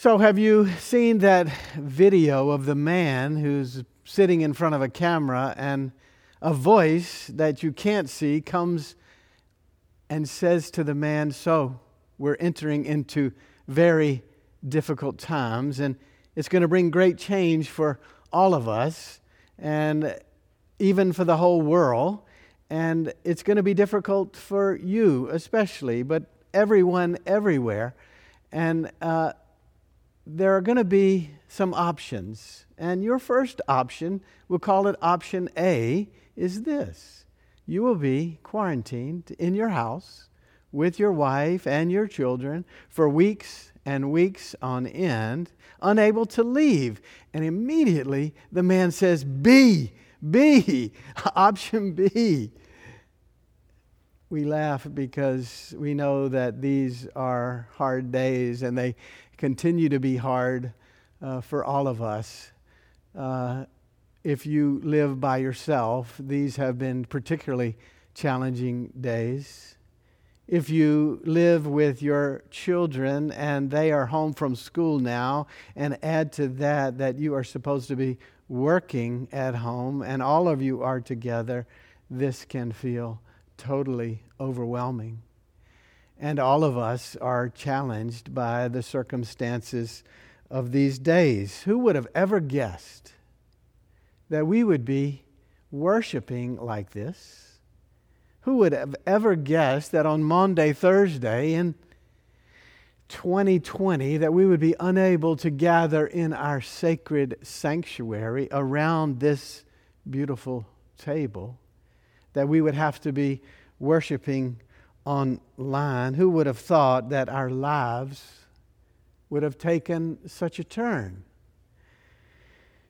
So, have you seen that video of the man who's sitting in front of a camera and a voice that you can't see comes and says to the man, So, we're entering into very difficult times, and it's going to bring great change for all of us and even for the whole world. And it's going to be difficult for you, especially, but everyone everywhere. And uh, there are going to be some options. And your first option, we'll call it option A, is this you will be quarantined in your house with your wife and your children for weeks and weeks on end, unable to leave. And immediately the man says, B, B, option B. We laugh because we know that these are hard days and they continue to be hard uh, for all of us. Uh, if you live by yourself, these have been particularly challenging days. If you live with your children and they are home from school now, and add to that that you are supposed to be working at home and all of you are together, this can feel totally overwhelming. And all of us are challenged by the circumstances of these days. Who would have ever guessed that we would be worshiping like this? Who would have ever guessed that on Maundy, Thursday in 2020 that we would be unable to gather in our sacred sanctuary around this beautiful table, that we would have to be worshiping online, who would have thought that our lives would have taken such a turn?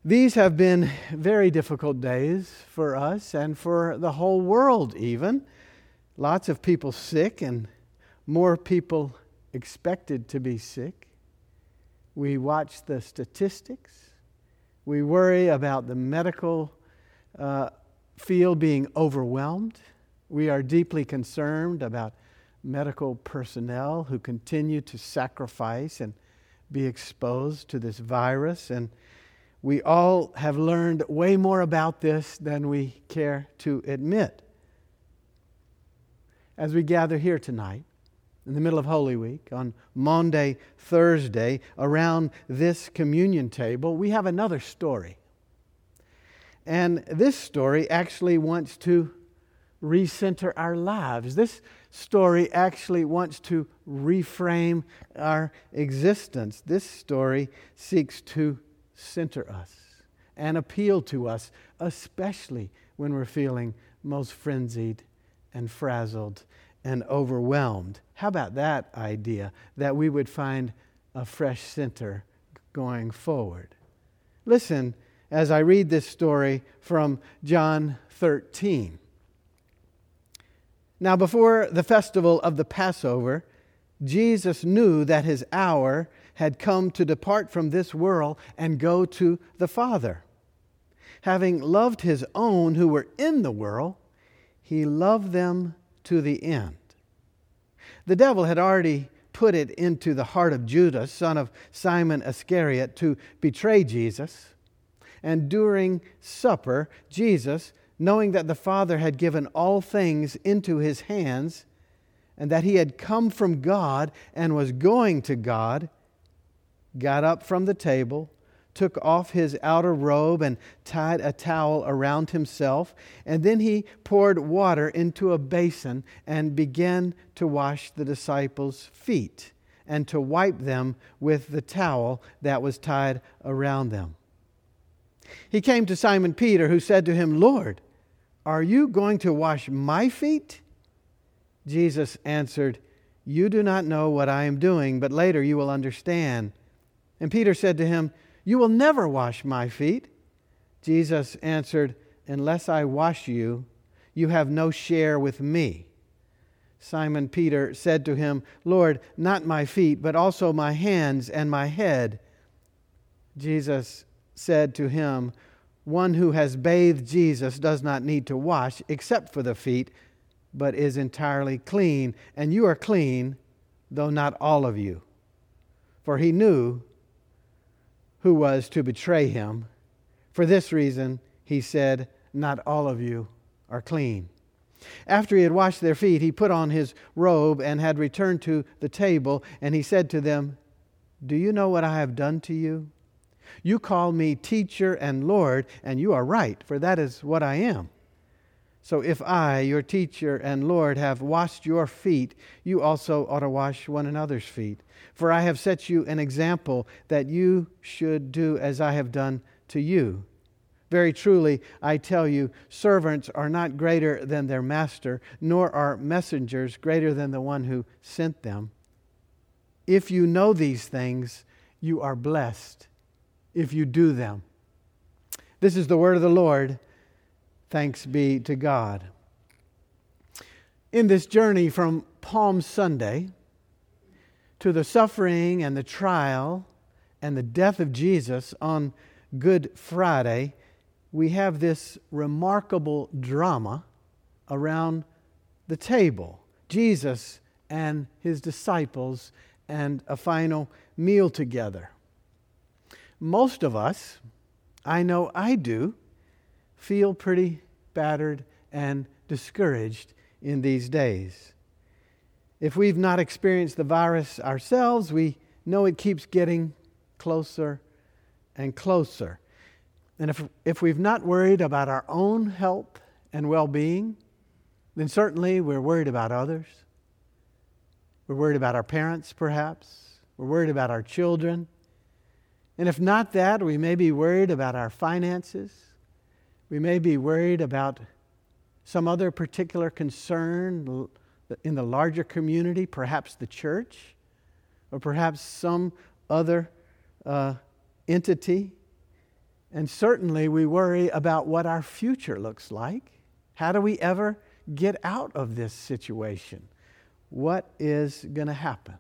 These have been very difficult days for us and for the whole world, even. Lots of people sick and more people expected to be sick. We watch the statistics. We worry about the medical uh, field being overwhelmed. We are deeply concerned about medical personnel who continue to sacrifice and be exposed to this virus. And we all have learned way more about this than we care to admit. As we gather here tonight, in the middle of Holy Week, on Maundy, Thursday, around this communion table, we have another story. And this story actually wants to recenter our lives. This story actually wants to reframe our existence. This story seeks to center us and appeal to us, especially when we're feeling most frenzied and frazzled and overwhelmed. How about that idea that we would find a fresh center going forward? Listen as I read this story from John 13. Now, before the festival of the Passover, Jesus knew that his hour had come to depart from this world and go to the Father. Having loved his own who were in the world, he loved them to the end. The devil had already put it into the heart of Judas, son of Simon Iscariot, to betray Jesus. And during supper, Jesus knowing that the Father had given all things into his hands, and that he had come from God and was going to God, got up from the table, took off his outer robe, and tied a towel around himself. And then he poured water into a basin and began to wash the disciples' feet and to wipe them with the towel that was tied around them. He came to Simon Peter, who said to him, Lord, are you going to wash my feet? Jesus answered, You do not know what I am doing, but later you will understand. And Peter said to him, You will never wash my feet. Jesus answered, Unless I wash you, you have no share with me. Simon Peter said to him, Lord, not my feet, but also my hands and my head. Jesus said to him, one who has bathed Jesus does not need to wash except for the feet, but is entirely clean. And you are clean, though not all of you. For he knew who was to betray him. For this reason, he said, Not all of you are clean. After he had washed their feet, he put on his robe and had returned to the table, and he said to them, Do you know what I have done to you? You call me teacher and Lord, and you are right, for that is what I am. So if I, your teacher and Lord, have washed your feet, you also ought to wash one another's feet. For I have set you an example that you should do as I have done to you. Very truly, I tell you, servants are not greater than their master, nor are messengers greater than the one who sent them. If you know these things, you are blessed if you do them. This is the word of the Lord. Thanks be to God. In this journey from Palm Sunday to the suffering and the trial and the death of Jesus on Good Friday, we have this remarkable drama around the table Jesus and his disciples and a final meal together. Most of us, I know I do, feel pretty battered and discouraged in these days. If we've not experienced the virus ourselves, we know it keeps getting closer and closer. And if, if we've not worried about our own health and well being, then certainly we're worried about others. We're worried about our parents, perhaps. We're worried about our children. And if not that, we may be worried about our finances. We may be worried about some other particular concern in the larger community, perhaps the church, or perhaps some other uh, entity. And certainly we worry about what our future looks like. How do we ever get out of this situation? What is going to happen?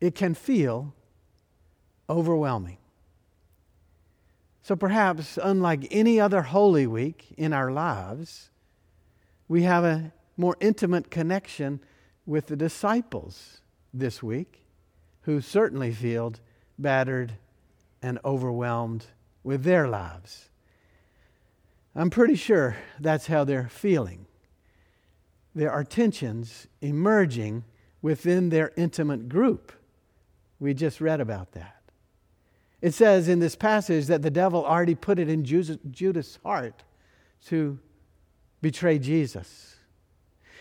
It can feel overwhelming. So perhaps, unlike any other Holy Week in our lives, we have a more intimate connection with the disciples this week who certainly feel battered and overwhelmed with their lives. I'm pretty sure that's how they're feeling. There are tensions emerging within their intimate group. We just read about that. It says in this passage that the devil already put it in Judas' heart to betray Jesus.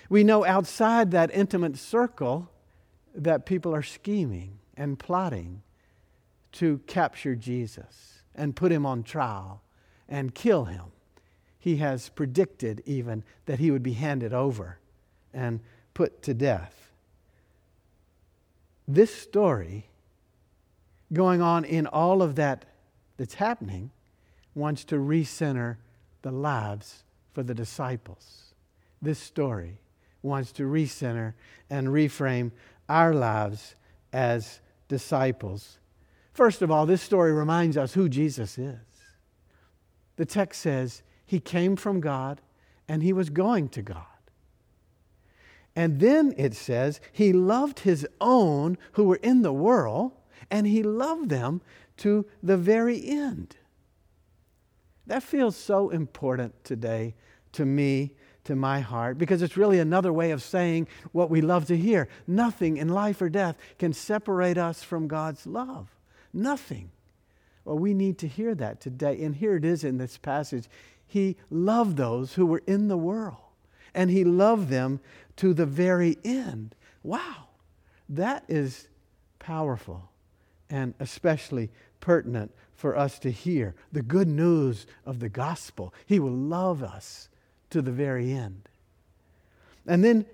We know outside that intimate circle that people are scheming and plotting to capture Jesus and put him on trial and kill him. He has predicted even that he would be handed over and put to death. This story, going on in all of that that's happening, wants to recenter the lives for the disciples. This story wants to recenter and reframe our lives as disciples First of all, this story reminds us who Jesus is. The text says he came from God and he was going to God. And then it says he loved his own who were in the world and he loved them to the very end. That feels so important today to me, to my heart, because it's really another way of saying what we love to hear. Nothing in life or death can separate us from God's love. Nothing. Well, we need to hear that today. And here it is in this passage. He loved those who were in the world, and he loved them to the very end. Wow, that is powerful and especially pertinent for us to hear the good news of the gospel. He will love us to the very end. And then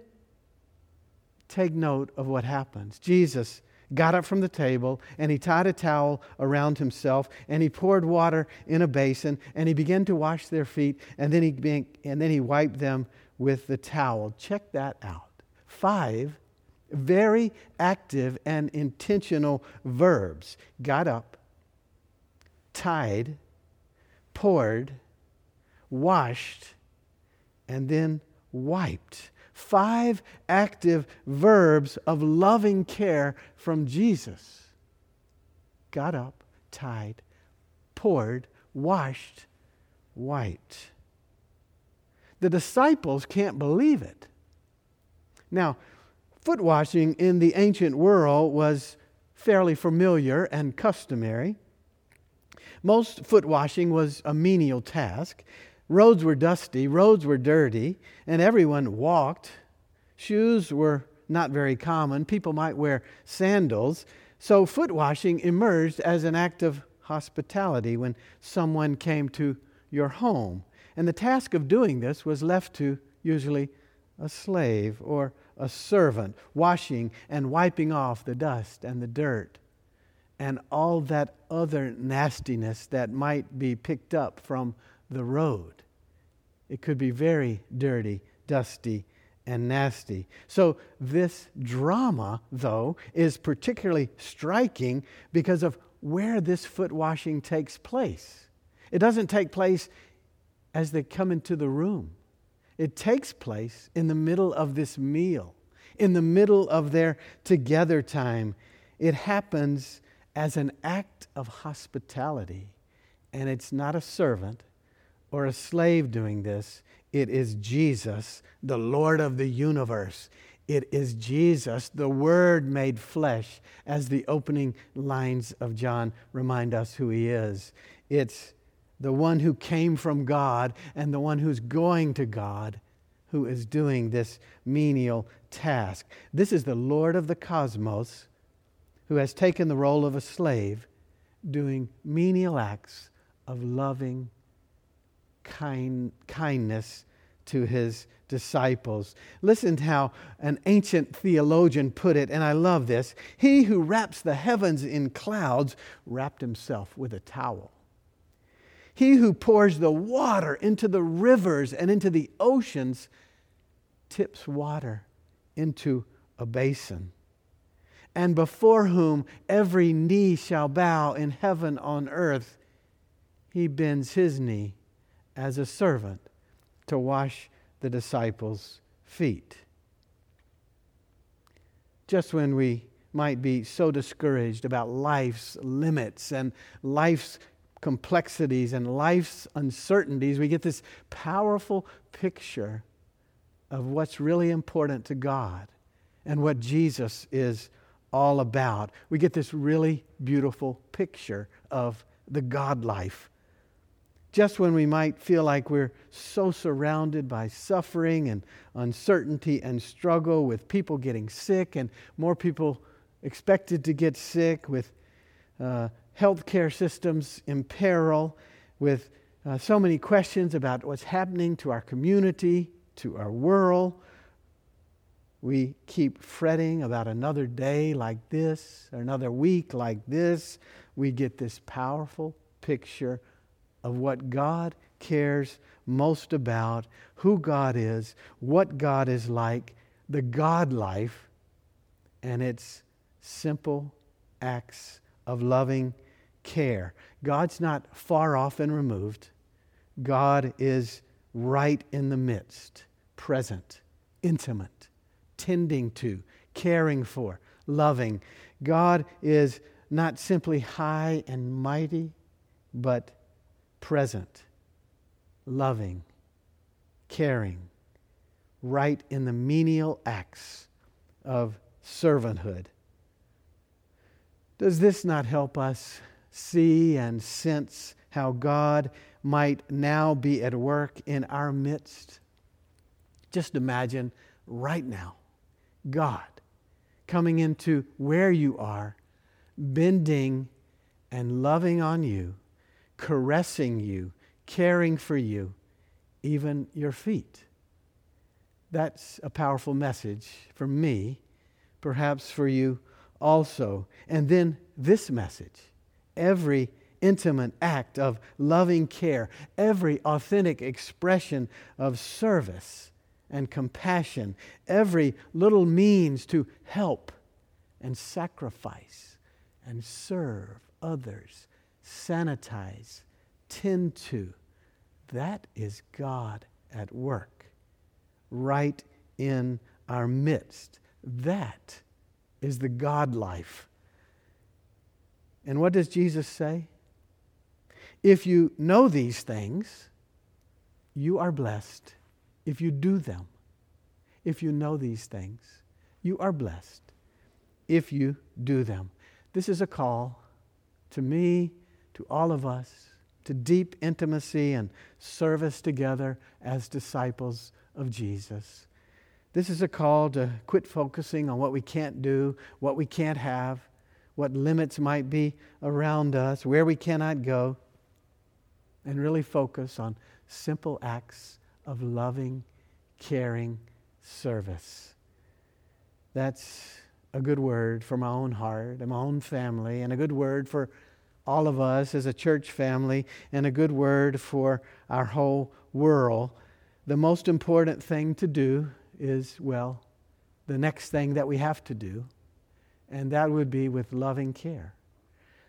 take note of what happens. Jesus got up from the table, and he tied a towel around himself, and he poured water in a basin, and he began to wash their feet, and then he, and then he wiped them with the towel. Check that out. Five very active and intentional verbs got up, tied, poured, washed, and then wiped five active verbs of loving care from Jesus got up, tied, poured, washed white. The disciples can't believe it. Now, foot washing in the ancient world was fairly familiar and customary. Most foot washing was a menial task. Roads were dusty, roads were dirty, and everyone walked. Shoes were not very common. People might wear sandals. So, foot washing emerged as an act of hospitality when someone came to your home. And the task of doing this was left to usually a slave or a servant, washing and wiping off the dust and the dirt and all that other nastiness that might be picked up from the road. It could be very dirty, dusty, and nasty. So, this drama, though, is particularly striking because of where this foot washing takes place. It doesn't take place as they come into the room, it takes place in the middle of this meal, in the middle of their together time. It happens as an act of hospitality, and it's not a servant or a slave doing this. It is Jesus, the Lord of the universe. It is Jesus, the Word made flesh, as the opening lines of John remind us who He is. It's the one who came from God and the one who's going to God who is doing this menial task. This is the Lord of the cosmos who has taken the role of a slave, doing menial acts of loving kind, kindness to his disciples. Listen to how an ancient theologian put it, and I love this. He who wraps the heavens in clouds wrapped himself with a towel. He who pours the water into the rivers and into the oceans tips water into a basin. And before whom every knee shall bow in heaven on earth, he bends his knee as a servant to wash the disciples' feet. Just when we might be so discouraged about life's limits and life's complexities and life's uncertainties, we get this powerful picture of what's really important to God and what Jesus is all about. We get this really beautiful picture of the God life just when we might feel like we're so surrounded by suffering and uncertainty and struggle with people getting sick and more people expected to get sick, with uh, healthcare systems in peril, with uh, so many questions about what's happening to our community, to our world. We keep fretting about another day like this, or another week like this. We get this powerful picture of what God cares most about, who God is, what God is like, the God life, and its simple acts of loving care. God's not far off and removed. God is right in the midst, present, intimate, tending to, caring for, loving. God is not simply high and mighty, but present, loving, caring, right in the menial acts of servanthood. Does this not help us see and sense how God might now be at work in our midst? Just imagine right now God coming into where you are, bending and loving on you caressing you, caring for you, even your feet. That's a powerful message for me, perhaps for you also. And then this message every intimate act of loving care, every authentic expression of service and compassion, every little means to help and sacrifice and serve others sanitize, tend to. That is God at work right in our midst. That is the God life. And what does Jesus say? If you know these things, you are blessed if you do them. If you know these things, you are blessed if you do them. This is a call to me, to all of us, to deep intimacy and service together as disciples of Jesus. This is a call to quit focusing on what we can't do, what we can't have, what limits might be around us, where we cannot go, and really focus on simple acts of loving, caring service. That's a good word for my own heart and my own family, and a good word for all of us as a church family, and a good word for our whole world. The most important thing to do is, well, the next thing that we have to do, and that would be with loving care.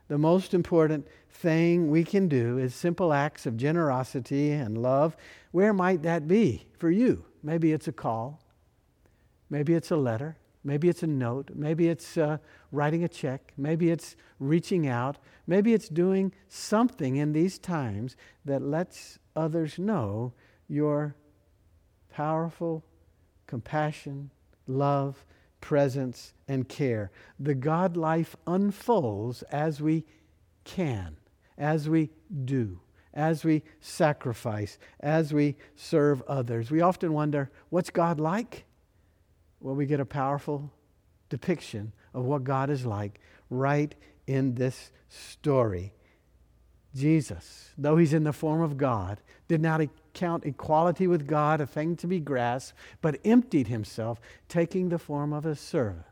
The most important thing we can do is simple acts of generosity and love. Where might that be for you? Maybe it's a call, maybe it's a letter, maybe it's a note, maybe it's uh, writing a check, maybe it's reaching out, maybe it's doing something in these times that lets others know your powerful compassion, love, presence, and care. The God life unfolds as we can, as we do, as we sacrifice, as we serve others. We often wonder, what's God like? Well, we get a powerful depiction of what God is like right in this story. Jesus, though he's in the form of God, did not count equality with God a thing to be grasped, but emptied himself, taking the form of a servant.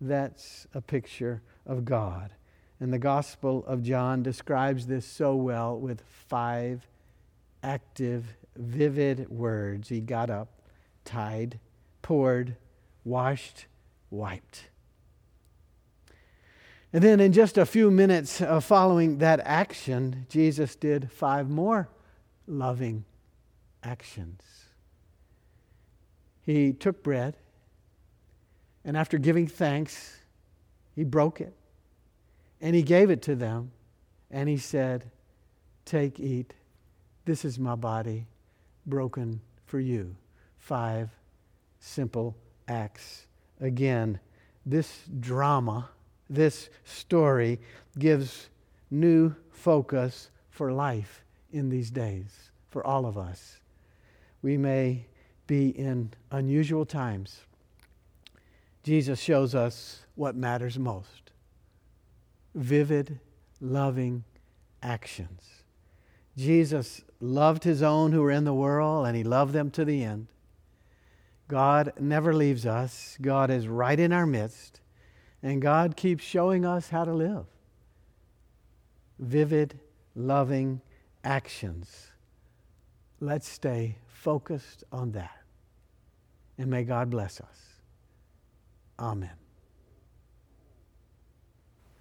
That's a picture of God. And the Gospel of John describes this so well with five active, vivid words. He got up, tied, poured, washed, wiped. And then, in just a few minutes uh, following that action, Jesus did five more loving actions. He took bread, and after giving thanks, he broke it, and he gave it to them, and he said, Take, eat. This is my body broken for you. Five simple acts. Again, this drama, this story gives new focus for life in these days for all of us. We may be in unusual times. Jesus shows us what matters most vivid, loving actions. Jesus loved his own who were in the world, and he loved them to the end. God never leaves us, God is right in our midst, and God keeps showing us how to live. Vivid, loving actions. Let's stay focused on that. And may God bless us. Amen.